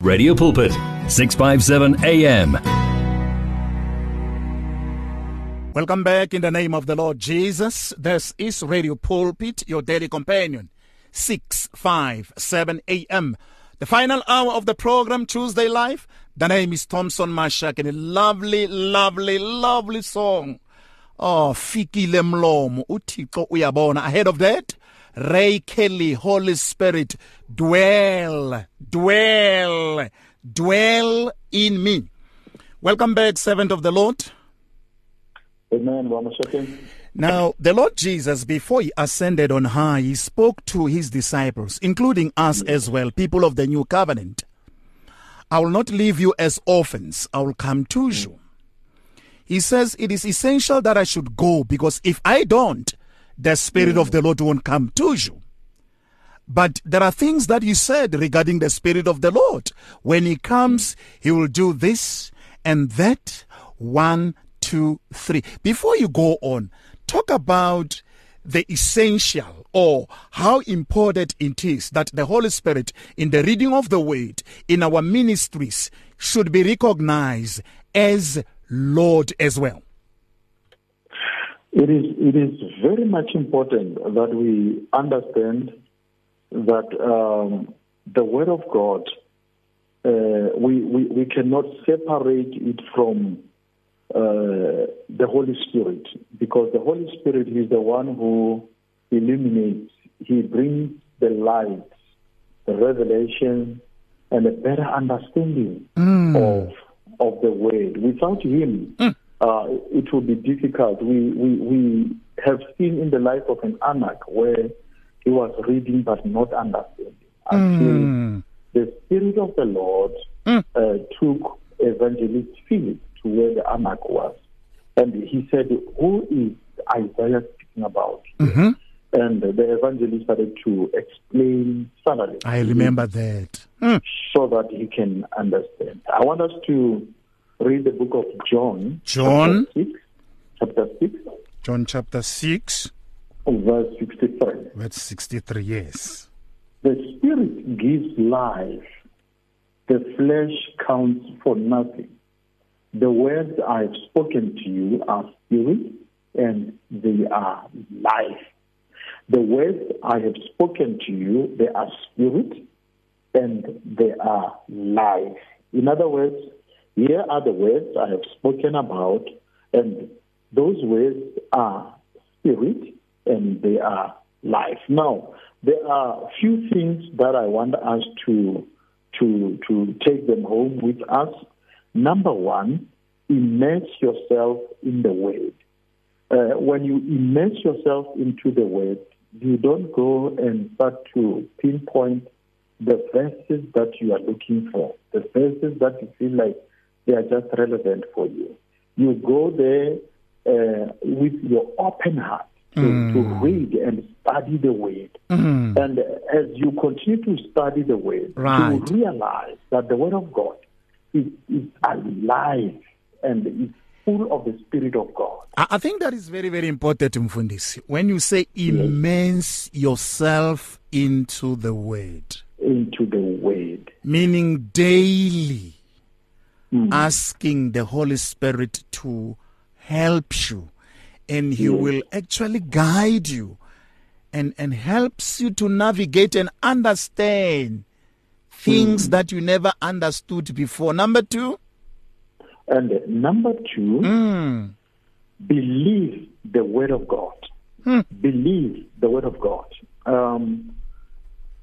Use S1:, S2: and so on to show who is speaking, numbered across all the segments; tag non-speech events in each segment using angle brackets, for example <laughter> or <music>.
S1: Radio Pulpit, 657 AM.
S2: Welcome back in the name of the Lord Jesus. This is Radio Pulpit, your daily companion. 657 AM. The final hour of the program, Tuesday Live. The name is Thompson Mashak and a lovely, lovely, lovely song. Oh, fikile mlomo, uthixo uyabona. Ahead of that, Ray Kelly, Holy Spirit, dwell, dwell, dwell in me. Welcome back, servant of the Lord.
S3: Amen.
S2: Now, the Lord Jesus, before he ascended on high, he spoke to his disciples, including us as well, people of the new covenant. I will not leave you as orphans, I will come to you. He says, It is essential that I should go because if I don't, the Spirit of mm. the Lord won't come to you. But there are things that he said regarding the Spirit of the Lord. When he comes, mm. he will do this and that. One, two, three. Before you go on, talk about the essential or how important it is that the Holy Spirit, in the reading of the Word, in our ministries, should be recognized as Lord as well.
S3: It is it is very much important that we understand that um, the Word of God uh, we, we we cannot separate it from uh, the Holy Spirit because the Holy Spirit is the one who illuminates. He brings the light, the revelation, and a better understanding of of the Word. Without Him, uh, it will be difficult. We, we, we have seen in the life of an eunuch where he was reading but not understanding until the Spirit of the Lord uh, took Evangelist Philip to where the eunuch was. And he said, Who is Isaiah speaking about? And the evangelist started to explain thoroughly
S2: I remember that. Mm.
S3: so that he can understand. I want us to read the book of John,
S2: John?
S3: chapter 6, chapter 6
S2: John chapter 6,
S3: verse 63.
S2: verse 63. Yes.
S3: The Spirit gives life, the flesh counts for nothing. The words I have spoken to you are spirit and they are life. The words I have spoken to you, they are spirit and they are life. In other words, here are the words I have spoken about, and those words are spirit and they are life. Now, there are a few things that I want us to to to take them home with us. Number one, immerse yourself in the word. Uh, when you immerse yourself into the word, you don't go and start to pinpoint the verses that you are looking for, the verses that you feel like they are just relevant for you. You go there uh, with your open heart to, to read and study the word. And as you continue to study the word,
S2: Right.
S3: you realize that the word of God is, is alive and is full of the Spirit of God.
S2: I think that is very, very important, Mfundisi. When you say immerse yourself into the word,
S3: into the word.
S2: meaning daily asking the Holy Spirit to help you, and He will actually guide you and, and helps you to navigate and understand things that you never understood before. Number two,
S3: And number two,
S2: mm,
S3: believe the word of God. Believe the word of God. Um,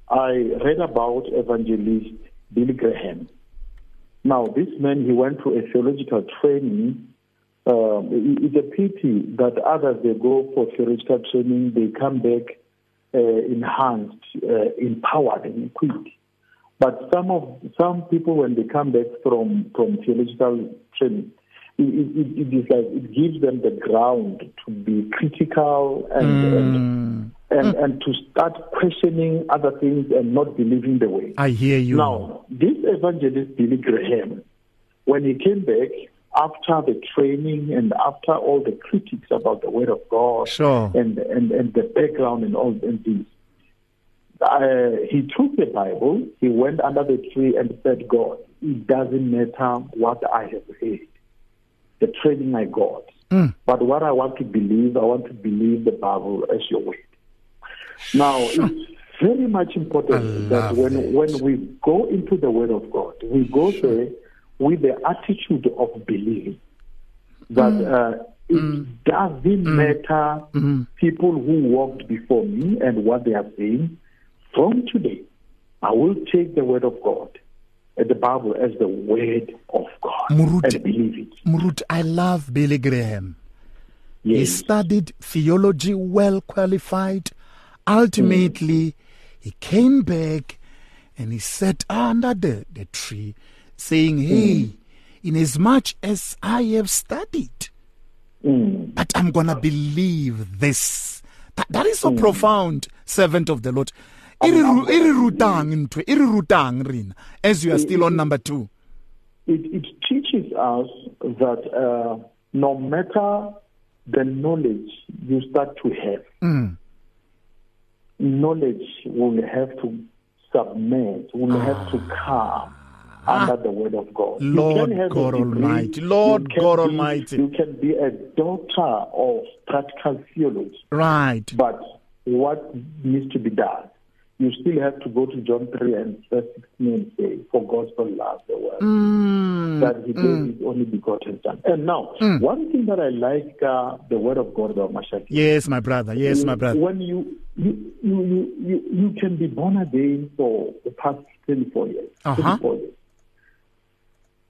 S3: I read about evangelist Billy Graham. Now, this man, he went through a theological training. It- it's a pity that others, they go for theological training, they come back uh, enhanced, uh, empowered, and equipped. But some of some people, when they come back from from theological training, it, it, it is like it gives them the ground to be critical and and, and and to start questioning other things and not believing the way.
S2: I hear you.
S3: Now, this evangelist Billy Graham, when he came back after the training and after all the critics about the Word of God
S2: Sure.
S3: and, and, and the background and all and these, uh, he took the Bible, he went under the tree and said, God, it doesn't matter what I have heard, the training I got.
S2: Mm.
S3: But what I want to believe, I want to believe the Bible as your word. Now, it's very much important that when,
S2: it.
S3: when we go into the word of God, we go there with the attitude of believing that
S2: Mm.
S3: uh, it doesn't matter
S2: Mm-hmm.
S3: people who walked before me and what they are saying. From today, I will take the word of God, the Bible, as the word of God
S2: Moruti.
S3: and believe it.
S2: Murut, I love Billy Graham. He studied theology, well qualified. Ultimately, he came back and he sat under the, the tree saying, Hey, in as much as I have studied,
S3: Mm.
S2: but I'm going to believe this. That, that is so profound, servant of the Lord. Iri ru- iri rutang ntwe, iri rutang rina, As you are still on number two.
S3: It, it teaches us that uh, no matter the knowledge you start to have,
S2: Mm.
S3: Knowledge will have to submit, will have to come under the word of God.
S2: Ah. Lord God
S3: degree,
S2: Almighty, Lord God
S3: be-
S2: Almighty.
S3: You can be a doctor of practical theology,
S2: Right.
S3: but what needs to be done? You still have to go to John 3 and verse 16 and say, For God so loved the world
S2: Mm.
S3: That he gave his only begotten son. And now, one thing that I like uh, the word of God about Mashaki.
S2: Yes, my brother. Yes, my brother.
S3: When you you, you you you you can be born again for the past 24 years.
S2: Uh-huh.
S3: 24 years.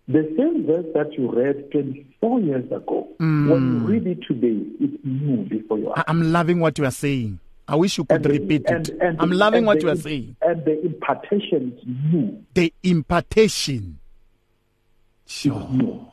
S3: The same verse that you read 24 years ago,
S2: Mm.
S3: when you read it today, it's new before your eyes.
S2: I'm loving what you are saying. I wish you could
S3: the-
S2: repeat it.
S3: and- and
S2: I'm
S3: the-
S2: loving what
S3: the
S2: you are saying.
S3: And the impartation is new.
S2: The impartation. Sure.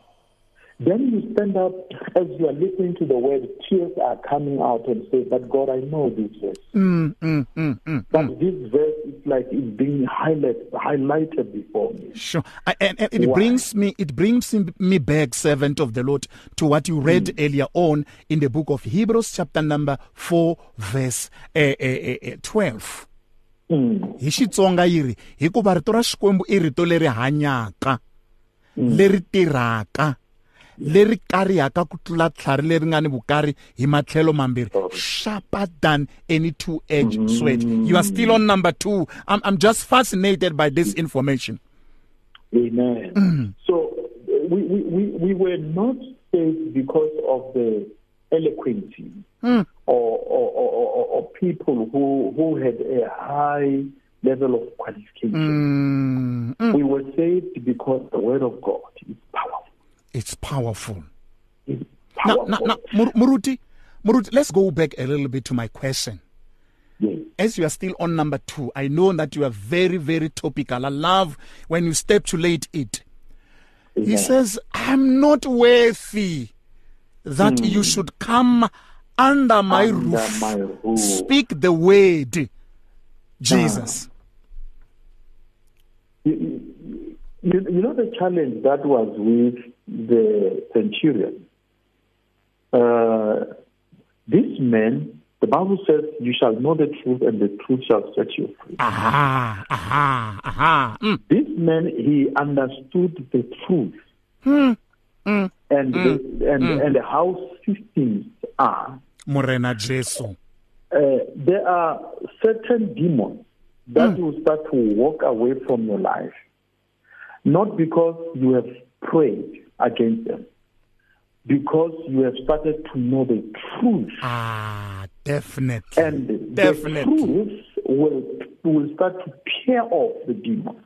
S3: Then you stand up as you are listening to the word, tears are coming out and say, But God, I know this verse.
S2: Mm, mm, mm, mm.
S3: But this verse is like it's being highlighted, highlighted before me.
S2: Sure. I, and, and it
S3: Why?
S2: brings me it brings me back, servant of the Lord, to what you read
S3: Mm.
S2: earlier on in the book of Hebrews, chapter number four, verse twelve.
S3: Mm.
S2: hi xitsonga yi hikuva rito ra xikwembu i rito leri hanyaka leri tirhaka leri karihaka ku tlula tlhari leri nga ni vukarhi hi matlhelo mambirhi. Sharper than any two-edged sword. You are still on number two. I'm, i'm just fascinated by this information.
S3: Amen.
S2: Mm.
S3: So we, we, we, we were not saved because of the eloquence
S2: Mm.
S3: or, or, or, or, or people who, who had a high level of qualification.
S2: Mm, mm.
S3: We were saved because the word of God is powerful.
S2: it's powerful
S3: It's
S2: now,
S3: powerful.
S2: now, now Mur- muruti muruti let's go back a little bit to my question
S3: Yes.
S2: as you are still on number two, I know that you are very, very topical. I love when you stipulate it. He says, I'm not worthy that you should come under my.
S3: Under
S2: roof.
S3: my roof.
S2: Speak the word, Jesus.
S3: You, you, you know the challenge that was with the centurion. Uh, this man, the Bible says, "You shall know the truth, and the truth shall set you free."
S2: Aha, aha, aha. Mm,
S3: This man, he understood the truth
S2: mm, mm.
S3: and the, and and how systems are.
S2: Morena Jesu.
S3: Uh, there are certain demons that will start to walk away from your life, not because you have prayed against them, because you have started to know the truth,
S2: Ah, definitely.
S3: and the
S2: Definitely.
S3: truth will will start to tear off the demons.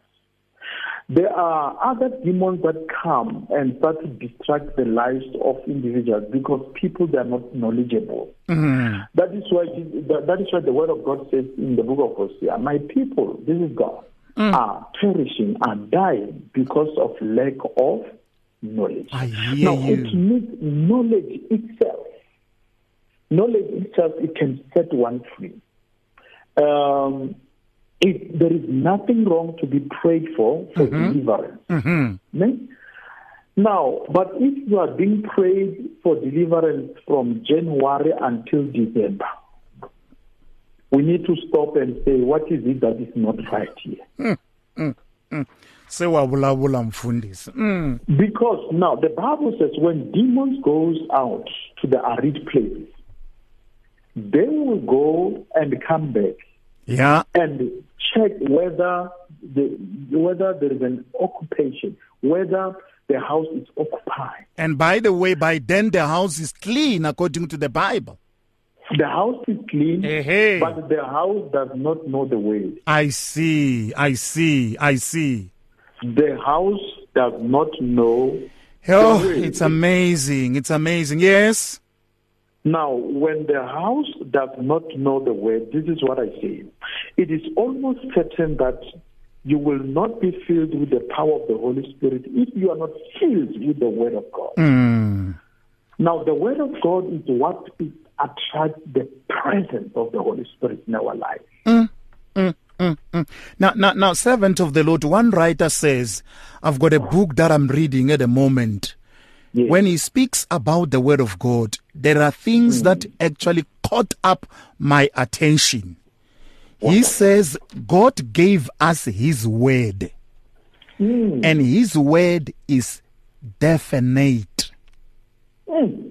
S3: There are other demons that come and start to distract the lives of individuals because people they are not knowledgeable.
S2: Mm,
S3: That is why that is why the word of God says in the book of Hosea, "My people, this is God, are perishing, are dying because of lack of knowledge."
S2: I hear
S3: now
S2: you.
S3: it needs knowledge itself. Knowledge itself it can set one free. Um, it, there is nothing wrong to be prayed for for deliverance.
S2: mhm.
S3: Ne? Now, but if you are being prayed for deliverance from January until December, we need to stop and say, what is it that is not right here?
S2: sewabulabula mfundisi mm.
S3: Because now the Bible says when demons goes out to the arid places, they will go and come back
S2: yeah
S3: and check whether the whether there is an occupation, whether the house is occupied.
S2: and by the way by then the house is clean according to the bible
S3: The house is clean,
S2: Ehe.
S3: but the house does not know the way.
S2: i see i see i see
S3: The house does not know.
S2: oh
S3: the way.
S2: it's amazing it's amazing yes
S3: Now, when the house does not know the word, this is what I say. It is almost certain that you will not be filled with the power of the Holy Spirit if you are not filled with the Word of God.
S2: mm.
S3: Now, the Word of God is what it attracts the presence of the Holy Spirit in our life. Hmm. Hmm. Hmm.
S2: Now, now, now, servant of the Lord, one writer says, I've got a book that I'm reading at the moment.
S3: Yes.
S2: When he speaks about the word of God, there are things mm. that actually caught up my attention. He says, God gave us his word, mm. and his word is definite.
S3: Mm.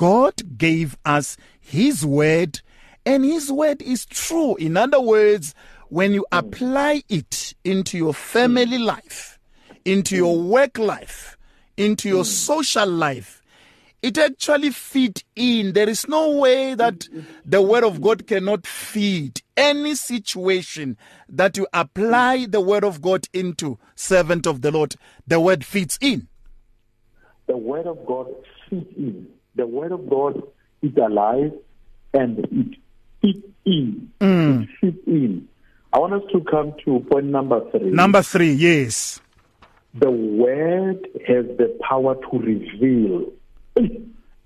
S2: God gave us His word, and His word is true. In other words, when you mm. apply it into your family life, into your work life, into your hmm. social life, it actually fit in. There is no way that the word of God cannot fit any situation that you apply the word of God into, servant of the Lord, the word fits in.
S3: The Word of God fits in. The Word of God is alive and it fits in. Hmm. It fits in. I want us to come to point number three.
S2: Number three, yes.
S3: The Word has the power to reveal.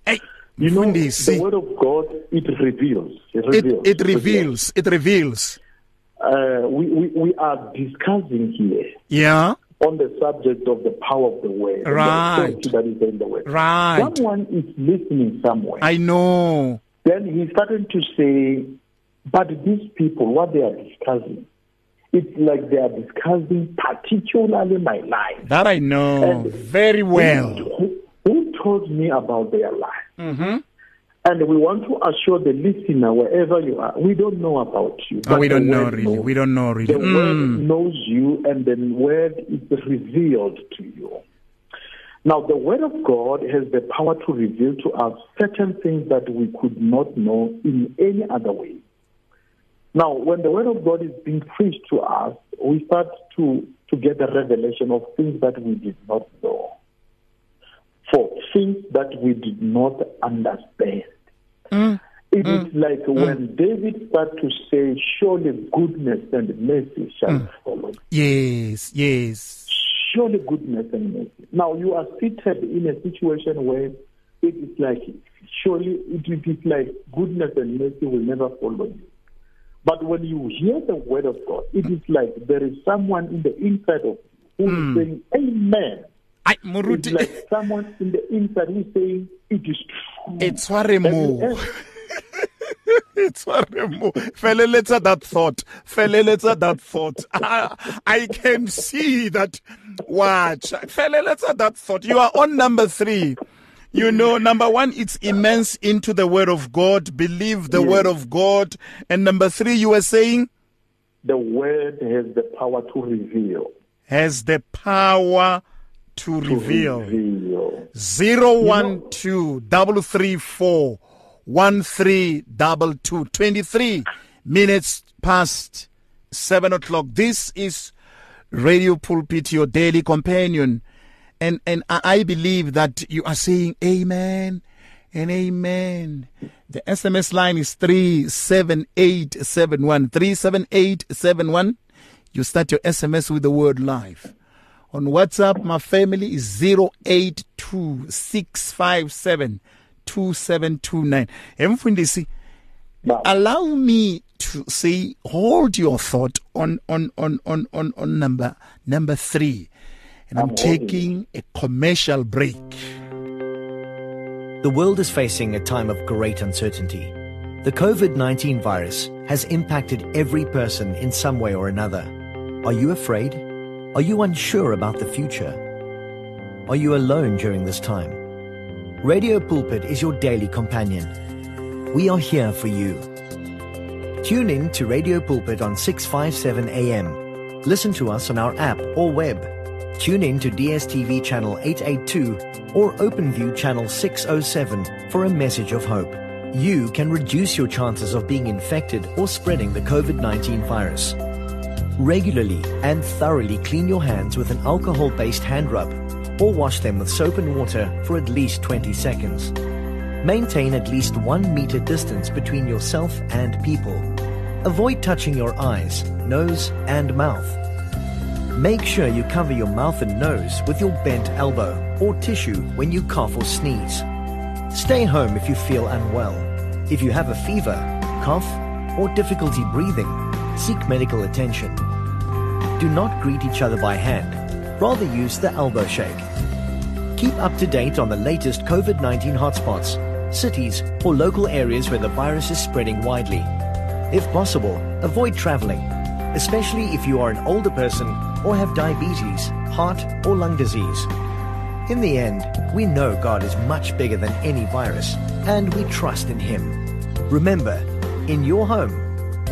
S2: Hey,
S3: You know,
S2: Mfundisi,
S3: the Word of God, it reveals. It
S2: it,
S3: reveals.
S2: it reveals, it reveals.
S3: Uh, we, we, we are discussing here
S2: Yeah,
S3: on the subject of the power of the Word. and the
S2: Right.
S3: that is in the Word.
S2: right.
S3: Someone is listening somewhere.
S2: I know.
S3: Then he started to say, but these people, what they are discussing, it's like they are discussing particularly my life.
S2: That I know
S3: And-
S2: very well.
S3: Who, who told me about their life?
S2: Mm-hmm.
S3: And we want to assure the listener, wherever you are, we don't know about you.
S2: Oh, we don't know really.
S3: knows.
S2: We don't know really.
S3: The word
S2: Mm.
S3: knows you, and the word is revealed to you. Now, the word of God has the power to reveal to us certain things that we could not know in any other way. Now, when the word of God is being preached to us, we start to, to get the revelation of things that we did not know, for things that we did not understand. Mm. It is mm. like mm. when David started to say, Surely goodness and mercy shall follow.
S2: Yes, yes.
S3: Surely goodness and mercy. Now you are seated in a situation where it is like, surely it is like goodness and mercy will never follow you. But when you hear the word of God, it is like there is someone in the inside of you who is hmm. saying, Amen.
S2: I
S3: It's like someone in the inside who is saying, It is true.
S2: It's Waremo.
S3: And- <laughs>
S2: It's Waremo. Feleletsa that thought. Feleletsa that thought. I, <laughs> I can see that. Watch. Feleletsa that thought. You are on number three. You know, number one, it's immense into the word of God. Believe the
S3: Yes.
S2: word of God. And number three, you were saying
S3: the word has the power to reveal.
S2: has the power to
S3: To
S2: reveal.
S3: reveal.
S2: Zero one two double three four one three double two twenty three minutes past seven o'clock. This is Radio Pulpit, your daily companion, and and I believe that you are saying Amen and Amen. The SMS line is three seven eight seven one three seven eight seven one. You start your SMS with the word live. On WhatsApp, my family is 0826572729. Mfundisi,
S3: Now,
S2: allow me to say, hold your thought on, on, on, on, on, on number, number three. And I'm,
S3: I'm
S2: taking a commercial break.
S4: The world is facing a time of great uncertainty. The COVID 19 virus has impacted every person in some way or another. Are you afraid? Are you unsure about the future? Are you alone during this time? Radio Pulpit is your daily companion. We are here for you. Tune in to Radio Pulpit on 657 AM. Listen to us on our app or web. Tune in to DSTV channel 882 or OpenView channel 607 for a message of hope. You can reduce your chances of being infected or spreading the COVID 19 virus. Regularly and thoroughly clean your hands with an alcohol based hand rub or wash them with soap and water for at least 20 seconds. Maintain at least one meter distance between yourself and people. Avoid touching your eyes, nose, and mouth. Make sure you cover your mouth and nose with your bent elbow or tissue when you cough or sneeze. Stay home if you feel unwell. If you have a fever, cough, or difficulty breathing, seek medical attention. Do not greet each other by hand, rather use the elbow shake. Keep up to date on the latest COVID 19 hotspots, cities, or local areas where the virus is spreading widely. If possible, avoid traveling, especially if you are an older person or have diabetes, heart, or lung disease. In the end, we know God is much bigger than any virus, and we trust in Him. Remember, in your home,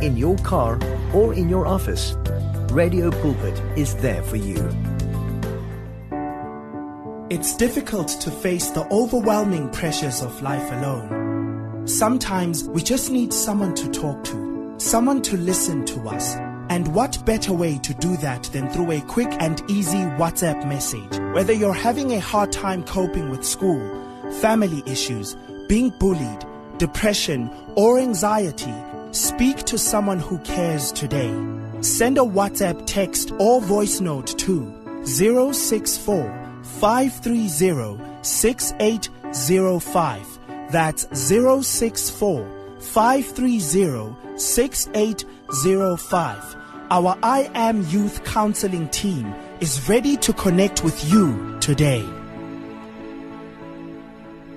S4: in your car, or in your office, Radio Pulpit is there for you.
S5: It's difficult to face the overwhelming pressures of life alone. Sometimes we just need someone to talk to, someone to listen to us. And what better way to do that than through a quick and easy WhatsApp message? Whether you're having a hard time coping with school, family issues, being bullied, depression, or anxiety, speak to someone who cares today. Send a WhatsApp text or voice note to 064 530 6805. That's 064 530 6805. Our I Am Youth Counseling team is ready to connect with you today.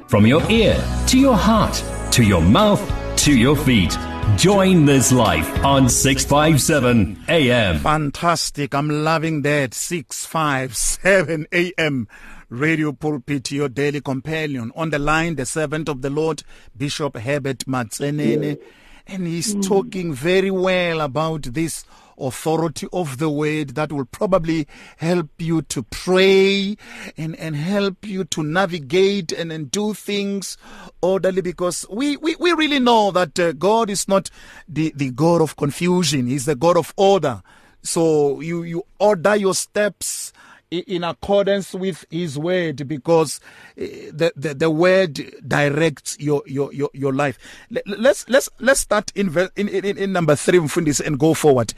S1: From your ear to your heart to your mouth to your feet. Join this life on 657 AM.
S2: Fantastic. I'm loving that. 657 AM. Radio Pulpit, your daily companion. On the line, the servant of the Lord, Bishop Herbert Matsenene. And he's mm. talking very well about this authority of the word that will probably help you to pray and, and help you to navigate and, and do things orderly because we, we, we really know that uh, God is not the, the God of confusion. He's the God of order. So you, you order your steps in accordance with his word because the, the, the word directs your, your, your, your life. Let's, let's, let's start in, in, in, in number three, Mfundis, and go forward.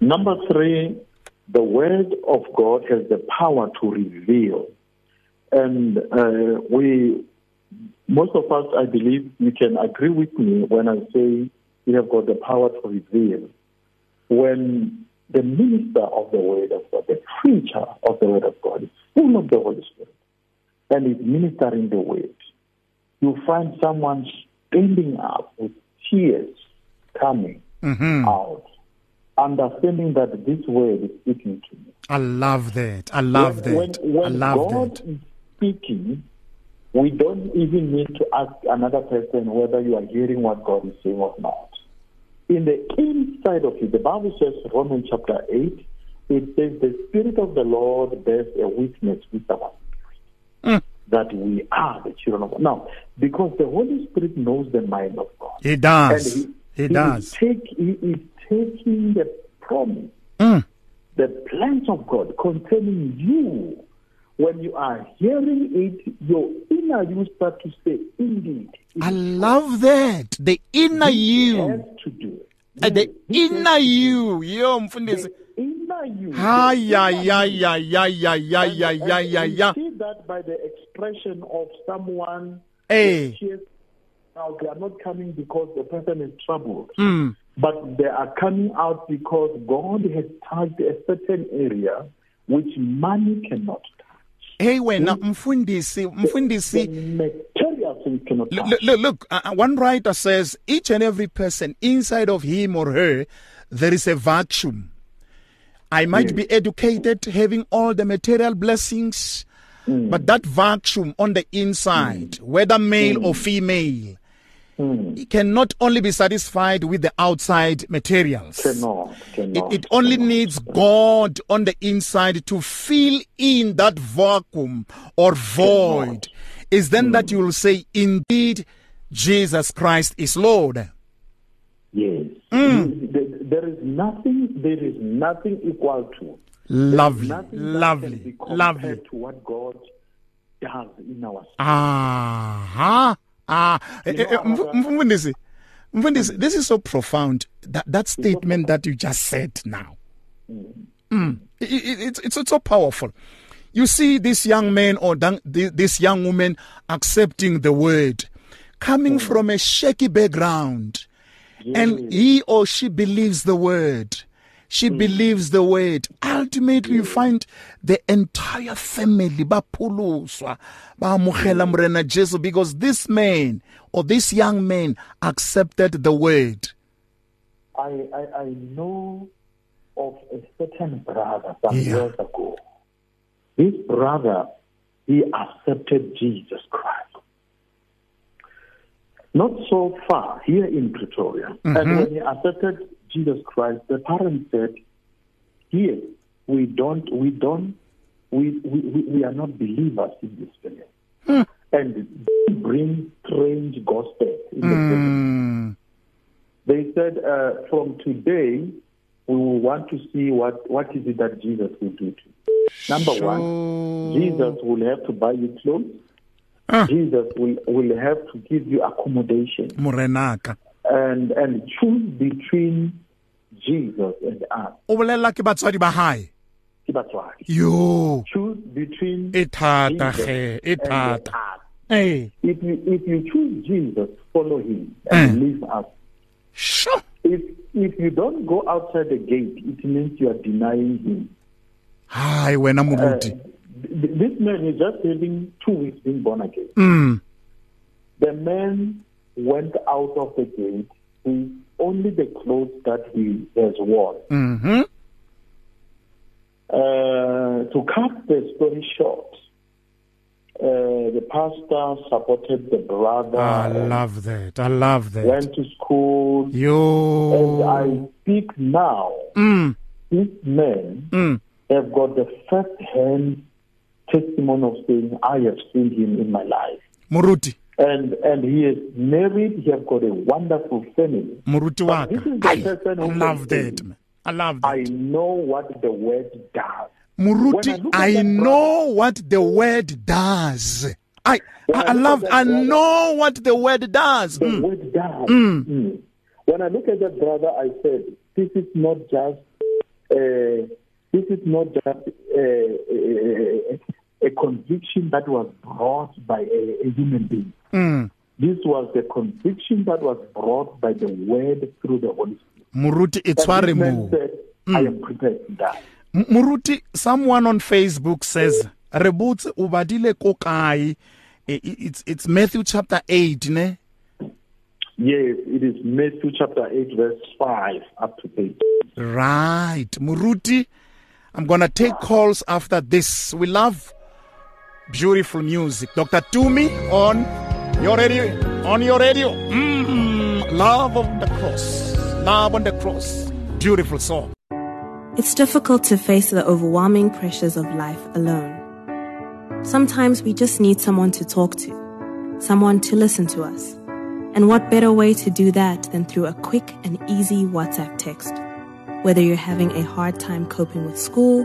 S3: Number three, the word of God has the power to reveal. And uh, we, most of us, I believe, you can agree with me when I say we have got the power to reveal. When the minister of the word of God, the preacher of the word of God, is full of the Holy Spirit and is ministering the word, you find someone standing up with tears coming
S2: Mm-hmm.
S3: out understanding that this word is speaking to me.
S2: I love that. I love
S3: when,
S2: that.
S3: When, when
S2: I love
S3: God
S2: that.
S3: is speaking, we don't even need to ask another person whether you are hearing what God is saying or not. In the inside of you, the Bible says, Romans chapter 8, it says, The Spirit of the Lord bears a witness with our spirit
S2: Mm.
S3: that we are the children of God. Now, because the Holy Spirit knows the mind of God.
S2: He does. He
S3: Is
S2: does.
S3: take, he is taking the promise,
S2: Mm.
S3: the plans of God concerning you. When you are hearing it, your inner you start to say, indeed.
S2: I love that. The inner
S3: has
S2: you.
S3: to do it.
S2: Uh, the inner you. Yo, Mfundisi.
S3: The inner you. The
S2: yeah,
S3: inner
S2: yeah,
S3: you.
S2: yeah, yeah, yeah, yeah,
S3: And-
S2: yeah, yeah, yeah,
S3: we see that by the expression of someone.
S2: Hey.
S3: Now, they are not coming because the person is troubled.
S2: Mm.
S3: But they are coming out because God has touched a certain area which money cannot touch.
S2: Hey wena mfundisi mfundisi
S3: material things cannot
S2: Look,
S3: touch.
S2: look, look uh, one writer says each and every person inside of him or her, there is a vacuum. I might
S3: Yes.
S2: be educated, having all the material blessings,
S3: Mm.
S2: but that vacuum on the inside, whether male or female,
S3: Mm.
S2: it cannot only be satisfied with the outside materials.
S3: Cannot,
S2: It,
S3: cannot.
S2: it only
S3: cannot.
S2: needs God on the inside to fill in that vacuum or void. Is then that you will say, indeed, Jesus Christ is Lord.
S3: Yes.
S2: Mm.
S3: There- is nothing. There is nothing equal to.
S2: Lovely,
S3: Nothing that can be
S2: lovely, lovely.
S3: to what God does in our.
S2: Ah, ah. Eh,
S3: You know,
S2: eh, Mfundisi, Mfundisi, this is so profound. That that statement that you just said now. Mm. It- it- it's, it's it's so powerful. You see this young man or this young woman accepting the word, coming from a shaky background, and he or she believes the word. She mm. believes the word. Ultimately, you find the entire family baphuluswa baamogela morena Jesu because this man or this young man accepted the word.
S3: I, I, I know of a certain brother some
S2: Yeah.
S3: years ago. This brother, he accepted Jesus Christ. Not so far here in Pretoria. And mm-hmm. when he accepted Jesus Christ, the parents said, Here, we don't, we don't, we, we, we, are not believers in this family. And they bring strange gospel in the.
S2: Mm,
S3: They said, uh, from today, we will want to see what, what is it that Jesus will do to you. Number one, Jesus will have to buy you clothes.
S2: Ah.
S3: Jesus will, will have to give you accommodation
S2: morenaka.
S3: and, and choose between Jesus and us.
S2: O bolela ke batswadi ba hae.
S3: Ke batswadi.
S2: Yo,
S3: Choose between
S2: e thata ge, e thata. Hey,
S3: If you, if you choose Jesus, follow him and
S2: Eh.
S3: leave us.
S2: sure.
S3: If, if you don't go outside the gate, it means you are denying him.
S2: Hi, wena
S3: Uh,
S2: moruti.
S3: th- this man is just having two weeks being born again.
S2: Mm.
S3: The man went out of the gate with only the clothes that he has worn.
S2: Mm-hmm.
S3: Uh, to cut the story short, uh, the pastor supported the brother,
S2: I love that. I love that.
S3: went to school. As
S2: Yo.
S3: I speak now,
S2: Mm,
S3: this man
S2: mm.
S3: have got the first hand testimony of saying, I have seen him in my life.
S2: Moruti.
S3: And and he is married. He has got a wonderful family.
S2: Moruti wa
S3: this
S2: ka.
S3: is the
S2: Ai,
S3: person
S2: I love that. I love
S3: I know what the word does.
S2: Moruti,
S3: when I
S2: I
S3: that
S2: know what the word does. I, I,
S3: I
S2: I love,
S3: that
S2: I
S3: brother-
S2: know what the word does.
S3: The
S2: Mm.
S3: word does. Mm. When I look at that brother, I said, this is not just. Uh, this is not just uh, a, a conviction that was brought by a, a human being.
S2: Mm.
S3: This was the conviction that was brought by the word through the Holy Spirit.
S2: It's
S3: this man I am prepared to die.
S2: Muruti, someone on Facebook says, Rebutse ubadile ko kae? I- i- It's it's Matthew chapter 8, ne?
S3: Yes, it is Matthew chapter 8, verse 5 up to 8.
S2: Right. Muruti, I'm going to take calls after this. We love beautiful music. Dr. Tumi on your radio. On your radio. Mm, love on the cross. Love on the cross. Beautiful song.
S6: It's difficult to face the overwhelming pressures of life alone. Sometimes we just need someone to talk to, someone to listen to us. And what better way to do that than through a quick and easy WhatsApp text? Whether you're having a hard time coping with school,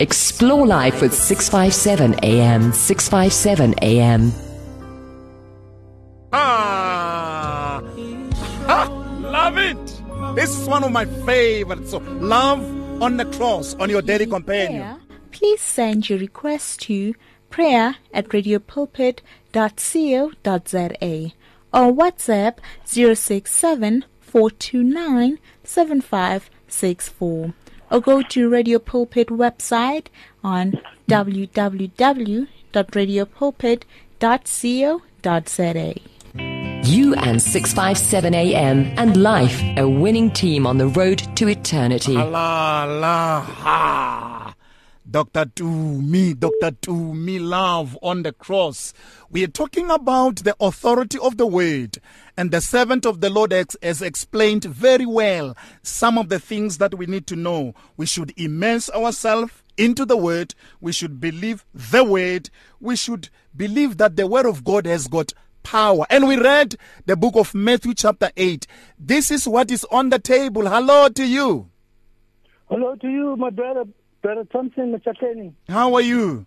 S7: Explore life with 657 AM. 657 AM.
S2: Ah, ah, love it. This is one of my favorites. So, love on the cross on your daily companion.
S8: prayer, please send your request to prayer at radiopulpit.co.za or WhatsApp 067 429 7564 or go to Radio Pulpit website on www.radiopulpit.co.za.
S7: You and 657 AM and life, a winning team on the road to eternity.
S2: La la ha. Dr. Tumi, Dr. Tumi, love on the cross. We are talking about the authority of the word, and the servant of the Lord has explained very well some of the things that we need to know. We should immerse ourselves into the word. We should believe the word. We should believe that the word of God has got power. And we read the book of Matthew, chapter 8. This is what is on the table. Hello to you.
S9: Hello to you, my brother, brother Thompson Machatleni.
S2: How are you?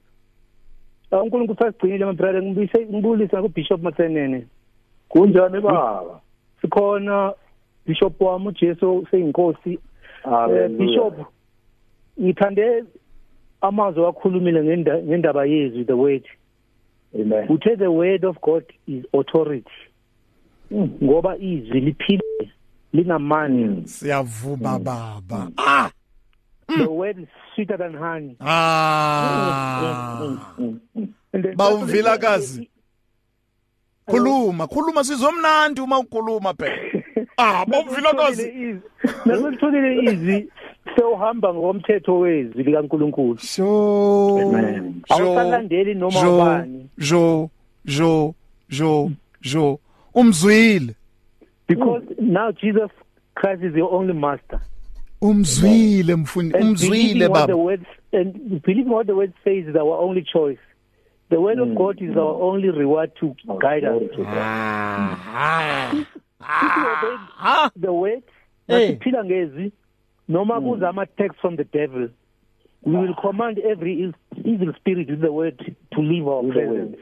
S9: uNkulunkulu sasigcinile my brother ngibuyise ngibulisa ku Bishop Matsenene.
S3: kunjani baba
S9: Sikhona Bishop wami uJesu seyinkosi. Eh. Bishop ngithande amazwi akhulumile ngenda- ngendaba yezwi the word.
S3: amen
S9: Uthe the word of God is authority. Ngoba izwi liphile linamandla.
S2: Siyavuma baba. Ah!
S9: The word is sweeter than honey.
S2: Ah!
S9: And then-
S2: Bawuvilakazi. Khuluma, khuluma sizomnandi uma ukhuluma phela. Ah, bawuvilakazi.
S9: nakulitholile izwi sewuhamba ngokomthetho wezwi likaNkuluNkulu
S2: Sho.
S3: Amen.
S9: Awusalandeli noma
S2: jo,
S9: ubani.
S2: Jo, jo, jo, jo. Umzwile.
S9: because now Jesus Christ is your only master
S2: Umzwile mfundi,
S9: and
S2: umzwile
S9: believing the
S2: baba.
S9: word and believing what the word says is our only choice the word of God is our only reward to guide us
S2: Ah, Ah.
S9: the word nasiphila ngezwi noma kuza ama text from the devil we will command every evil- evil spirit with the word to leave our presence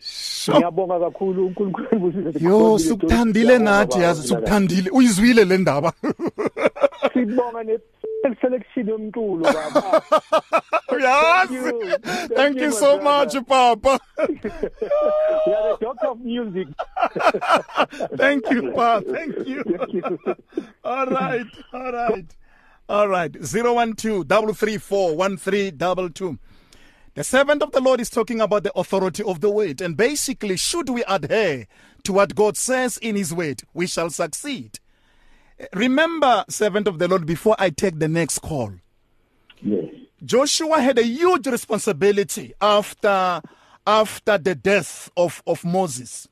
S2: sho.
S9: ngiyabonga kakhulu uNkulunkulu
S2: Yo, sukuthandile nathi yazi, sukuthandile. Uyizwile le ndaba. <laughs>
S9: sibonga ne selection yomculo baba
S2: Yes.
S9: you.
S2: Thank you so much, Papa.
S9: we are the doctor of music <laughs>
S2: Thank you, Pa. Thank you.
S9: Thank you. <laughs>
S2: All right. All right. All right. 012 334 1322. The servant of the Lord is talking about the authority of the word. And basically, should we adhere to what God says in his word, we shall succeed. Remember, servant of the Lord, before I take the next call,
S3: yes
S2: Joshua had a huge responsibility after after the death of, of Moses.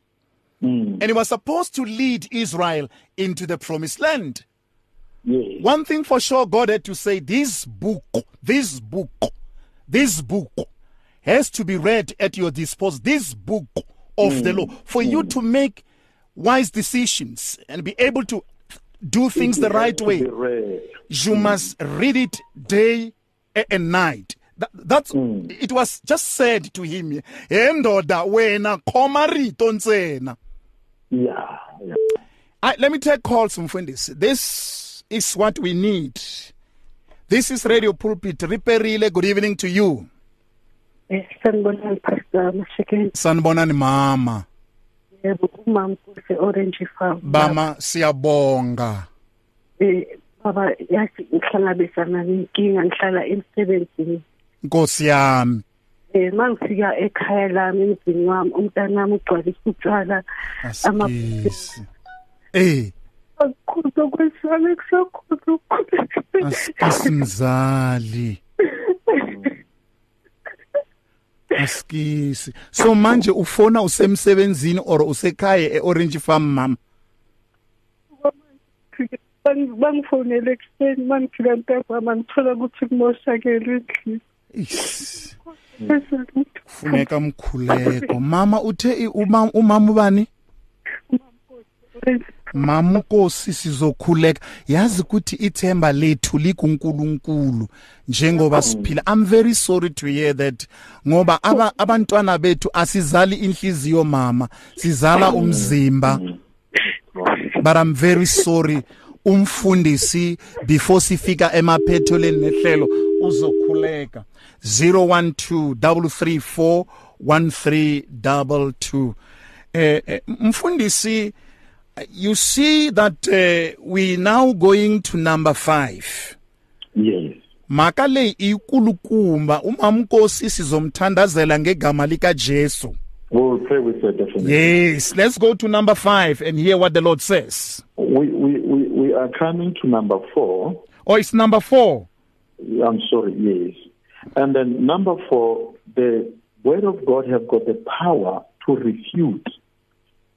S2: Hmm. And he was supposed to lead Israel into the promised land.
S3: yes
S2: One thing for sure, God had to say this book, this book, this book has to be read at your disposal. This book of the hmm. law for you hmm. to make wise decisions and be able to do things the right way.
S3: Be read.
S2: You must read it day and night. That, that's it was just said to him. Endoda wena khoma rito ntsena.
S3: yeah yeah
S2: I, let me take calls from mfundisi. This is what we need. This is Radio Pulpit. Riperile, good evening to you.
S10: Eh, sanibonani pastor
S2: Mashakeni mama.
S10: Yebo umama kuse orange farm
S2: Bama siyabonga.
S10: eh baba yathi ngihlangabezana nenkinga ngihlala emsebenzini
S2: Nkosi yami.
S10: eh mangifika ekhaya lami emzini wami umntanami ugcwalisa utshwala
S2: Asigisi. Eh,
S10: akukhulu kwesami kusakhulu
S2: asigisi asikisi so manje ufona usemsebenzini or usekhaya eOrange Farm mama
S10: Bang- bangifonele ekuseni mangifika ntambama ngithola ukuthi kumoshakele endlini.
S2: Is.
S10: Bese ngithi,
S2: funeka mkhuleko. Mama uthe umama ubani? Mama Nkosi sizokhuleka. Yazi ukuthi ithemba lethu likuNkulunkulu njengoba siphila. I'm very sorry to hear that ngoba aba abantwana bethu asizali inhliziyo mama. Sizala umzimba. But i'm very sorry. Umfundisi before sifika emaphethelweni nehlelo uzokhuleka. 0123341322 eh eh, mfundisi you see that uh, we now going to number 5
S3: Yes.
S2: maka le ikulukumba umamnkosi sizomthandazela ngegama lika Jesu
S3: We'll pray with you definitely.
S2: yes let's go to number 5 and hear what the lord says
S3: We, we, we, we are coming to number four.
S2: oh it's number 4
S3: I'm sorry, yes. And then number four, the word of God have got the power to refute.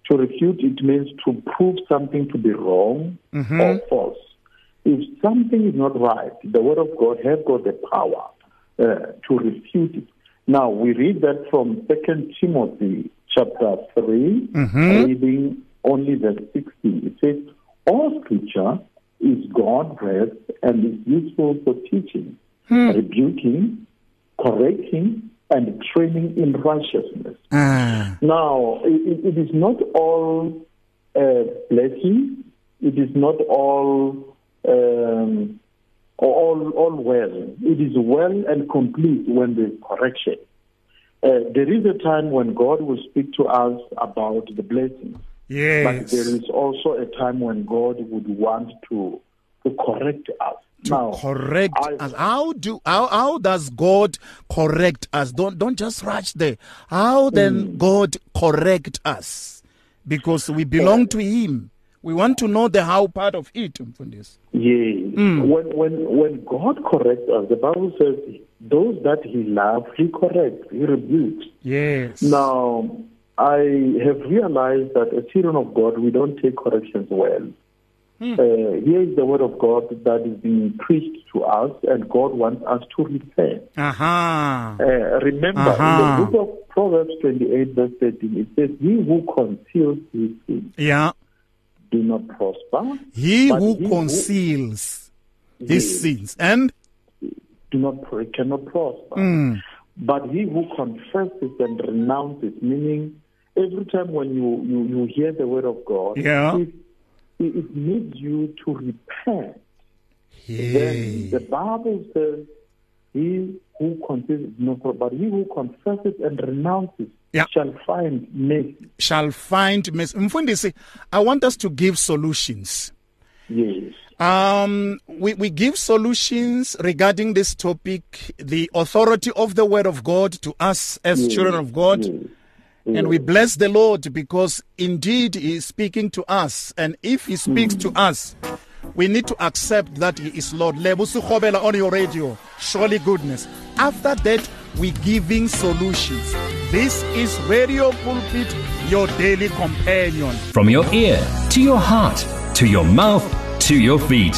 S3: To refute, it means to prove something to be wrong mm-hmm. or false. If something is not right, the word of God has got the power uh, to refute it. Now we read that from Second Timothy chapter 3 mm-hmm. reading only verse sixteen. It says, "All Scripture is God breathed and is useful for teaching, hmm. rebuking, correcting, and training in righteousness."
S2: ah
S3: Now, it, it is not all uh, blessing. It is not all um, all all well. It is well and complete when there's correction. Uh, there is a time when God will speak to us about the blessings, but there is also a time when God would want to to correct us. Now,
S2: correct
S3: I-
S2: us how do how, how does god correct us? Don't don't just rush there. How then hmm. god correct us? Because we belong to him. We want to know the how part of it mfundisi.
S3: Yes. Hmm. When when when God corrects us, the Bible says those that He loves, He corrects, He rebukes.
S2: yes.
S3: Now, I have realized that as children of God, we don't take corrections well. Uh, here is the word of God that is being preached to us, and God wants us to repent.
S2: aha
S3: Uh, remember,
S2: Uh-huh.
S3: in the book of Proverbs 28, verse 13, it says, He who conceals his sin
S2: yeah
S3: do not prosper.
S2: he who
S3: he who-
S2: conceals his sins and
S3: do not cannot prosper.
S2: Mm.
S3: But he who confesses and renounces, meaning every time when you, you, you hear the word of God,
S2: Yeah.
S3: it, it, needs you to repent. Then the Bible says, he who confesses, no, but he who confesses and renounces
S2: Yeah.
S3: shall find mercy.
S2: shall find mercy mfundisi i want us to give solutions
S3: Yes.
S2: Um, we, we give solutions regarding this topic, the authority of the word of God to us as
S3: Yes.
S2: children of God.
S3: Yes.
S2: And we bless the Lord because indeed He is speaking to us. And if He speaks to hmm. us, we need to accept that He is Lord. Lebo Sekgobela on your radio. Surely goodness. After that, we're giving solutions. This is Radio Pulpit, your daily companion.
S1: From your ear to your heart to your mouth to your feet.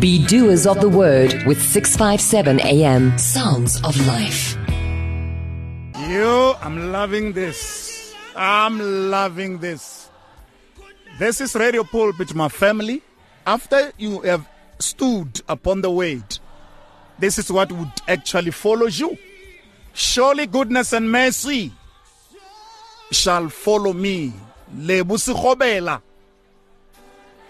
S7: Be doers of the word with 657 AM. Sounds of life.
S2: You, I'm loving this. I'm loving this. This is Radio Pulpit, my family. After you have stood upon the weight, this is what would actually follow you. Surely goodness and mercy shall follow me. Lebusi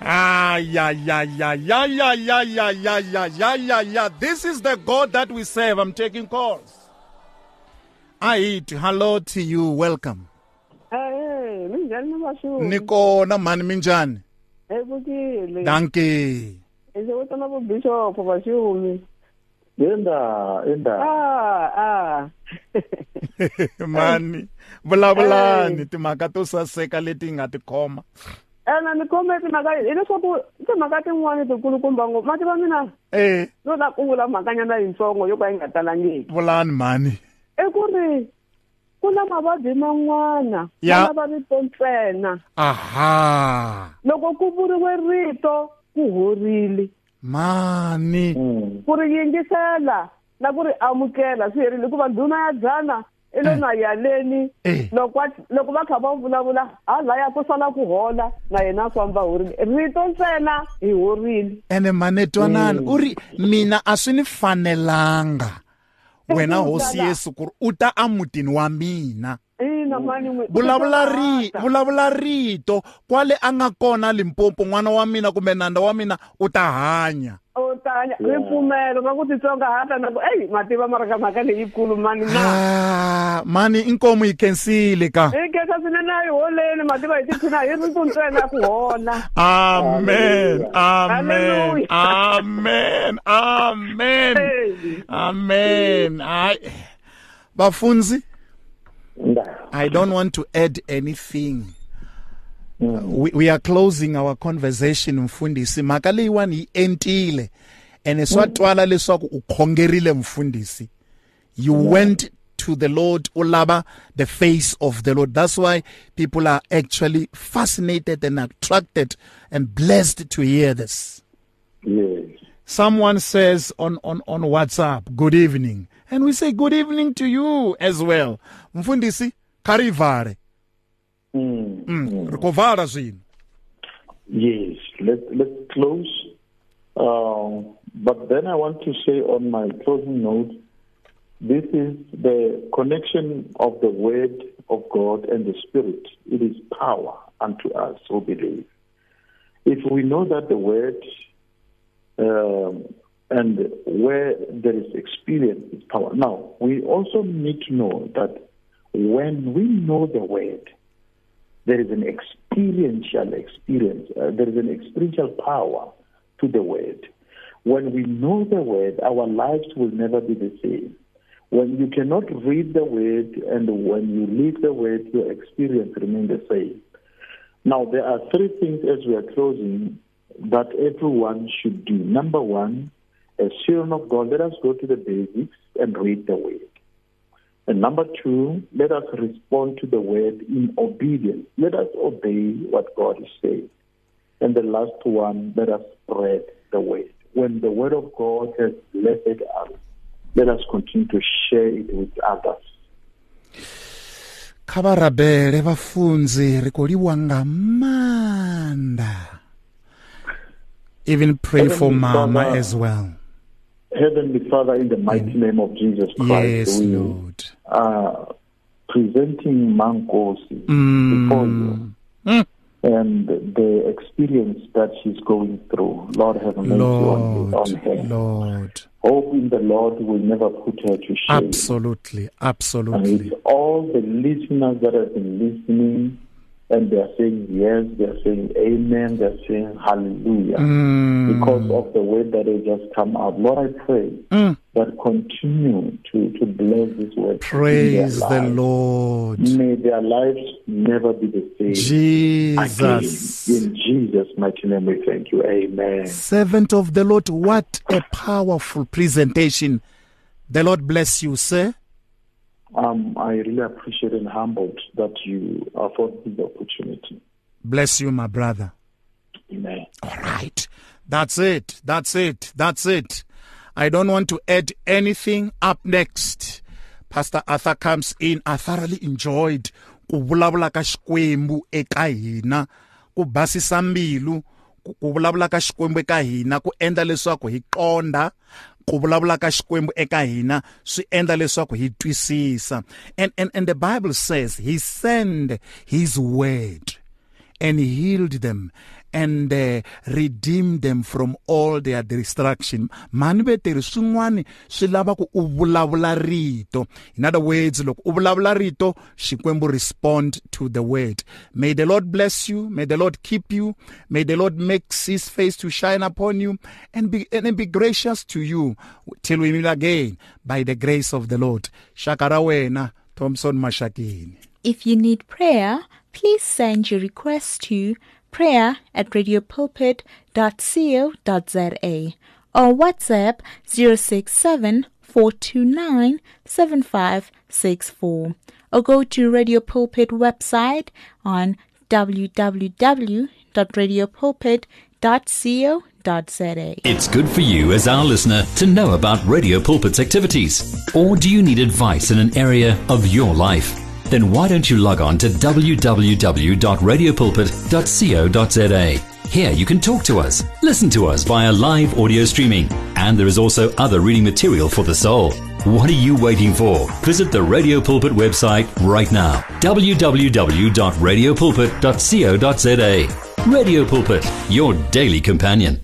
S2: Ay, ay, ay, ay, ay, ay, ay, ay, ay, ay, ay, ay, ay. This is the God that we serve. I'm taking calls. Ayit, hello to you. Welcome.
S10: Hey, minjani mabashu?
S2: Nikona mani minjani? Hey
S10: bukile.
S2: Danke.
S10: Ese wotana bo bishop bashumi.
S3: Yenda, yenda.
S10: Ah, ah.
S2: Mani, vulavulani timhaka to saseka leti nga ti khoma.
S10: Ena ni khome timhaka hileswaku timhaka tin'wani tikulukumba ngopfu. Ma tiva mina
S2: eh.
S10: no ta ku vula mhakanyana yitsongo yo ka yi nga talangiki.
S2: Vulani mhani.
S10: I ku ri ku na mavabyi man'wana
S2: Ya.
S10: ma lava rito ntsena.
S2: Aha.
S10: Loko ku vuriwe rito ku horile.
S2: Mani
S10: ku ri yingisela na ku ri amukela swi herile hikuva ndhuna ya dzana i lo na yaleni
S2: Eh.
S10: loko wa- loko va kha va vulavula halaya ku sala ku hola na yena a famba horile rito ntsena hi horile
S2: ene mane twanani u ri mina a swi ni fanelanga wena hosi yesu ku ri u ta amutini wa mina.
S10: Ina mani n'wi-
S2: vulavula ri vulavula rito kwale a nga kona limpopo n'wana wa mina kumbe nanda wa mina u ta hanya.
S10: U tanya ripfumelo ka ku titsongahata na ku eyi mativa maraka mhaka leyikulu mani na?
S2: Ah mani inkomo yi khensile ka?
S10: Hi khensa swinene a hi holeni mativa hi tiphina hi rito ntsena ku hola.
S2: Amen amen
S10: Hallelujah.
S2: amen amen amen. Hayi bafunzi? I don't want to add anything. Uh, we, we are closing our conversation mfundhisi mhaka leyiwani yi entile ene swa twala leswaku u khongerile mfundhisi you went to the lord u lava the face of the lord. That's why people are actually fascinated and attracted and blessed to hear this.
S3: Yes.
S2: someone says on, on, on whatsapp good evening. And we say good evening to you as well mfundhisi karivare
S3: Mm.
S2: mm. rikovara zwino
S3: Yes, let, let's close. Um, but then I want to say on my closing note, this is the connection of the Word of God and the Spirit. It is power unto us who believe. If we know that the Word um, and where there is experience is power. Now, we also need to know that when we know the Word, there is an experiential experience. Uh, there is an experiential power to the word. When we know the word, our lives will never be the same. When you cannot read the word and when you live the word, your experience remains the same. Now, there are three things as we are closing that everyone should do. Number one, as children of God, let us go to the basics and read the word. And number two, let us respond to the word in obedience. Let us obey what God is saying. And the last one, let us spread the word. When the word of God has blessed us, let us continue to share it with others.
S2: kha va rabele vafunzi ri koliwa nga manda even pray for mama
S3: Father,
S2: as well
S3: Heavenly Father, in the mighty name of Jesus Christ,
S2: yes
S3: we
S2: lord
S3: are presenting Mankosi
S2: Mm.
S3: before you.
S2: Mm.
S3: And the experience that she's going through, Lord have mercy on,
S2: lord
S3: on her.
S2: lord
S3: Hope in the Lord will never put her to shame.
S2: absolutely
S3: And
S2: absolutely
S3: it's all the listeners that have been listening and they're saying yes, they're saying amen, they're saying hallelujah.
S2: Mm.
S3: Because of the word that has just come out. Lord, I pray
S2: Mm.
S3: that continue to, to bless this word.
S2: praise the lord
S3: May their lives never be the same.
S2: jesus
S3: Again. In Jesus' mighty name we thank you. Amen.
S2: servant of the lord what a powerful presentation the lord bless you sir
S3: Um, I really appreciate and humbled that you afforded me the opportunity.
S2: bless you my brother
S3: Amen.
S2: All right. That's it. That's it. That's it. I don't want to add anything up next. Pastor Arthur comes in. I thoroughly enjoyed ku vulavula ka xikwembu eka hina ku basisa mbilu ku vulavula ka xikwembu eka hina ku endla leswaku hi qonda ku vulavula ka xikwembu eka hina swi endla leswaku hi twisisa. And, and, and the bible says he send his word and healed them and uh, redeem them from all their destruction. Mhani veteri swin'wana swi lava ku u vulavula rito. In other words loko u vulavula rito xikwembu respond to the word. May the lord bless you may the lord keep you may the lord make his face to shine upon you and be, and be gracious to you. Till we meet again by the grace of the lord. Shaka ra wena thompson Mashakeni.
S8: If you need prayer, please send your request to prayer at radiopulpit.co.za or WhatsApp 067 429 7564 or go to Radio Pulpit website on www.radiopulpit.co.za.
S1: It's good for you as our listener to know about Radio Pulpit's activities. Or do you need advice in an area of your life? Then why don't you log on to www.radiopulpit.co.za? Here you can talk to us, listen to us via live audio streaming, and there is also other reading material for the soul. What are you waiting for? Visit the Radio Pulpit website right now. www.radiopulpit.co.za. Radio Pulpit, your daily companion.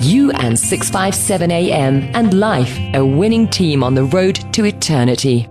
S7: You and 657 AM and Life, a winning team on the road to eternity.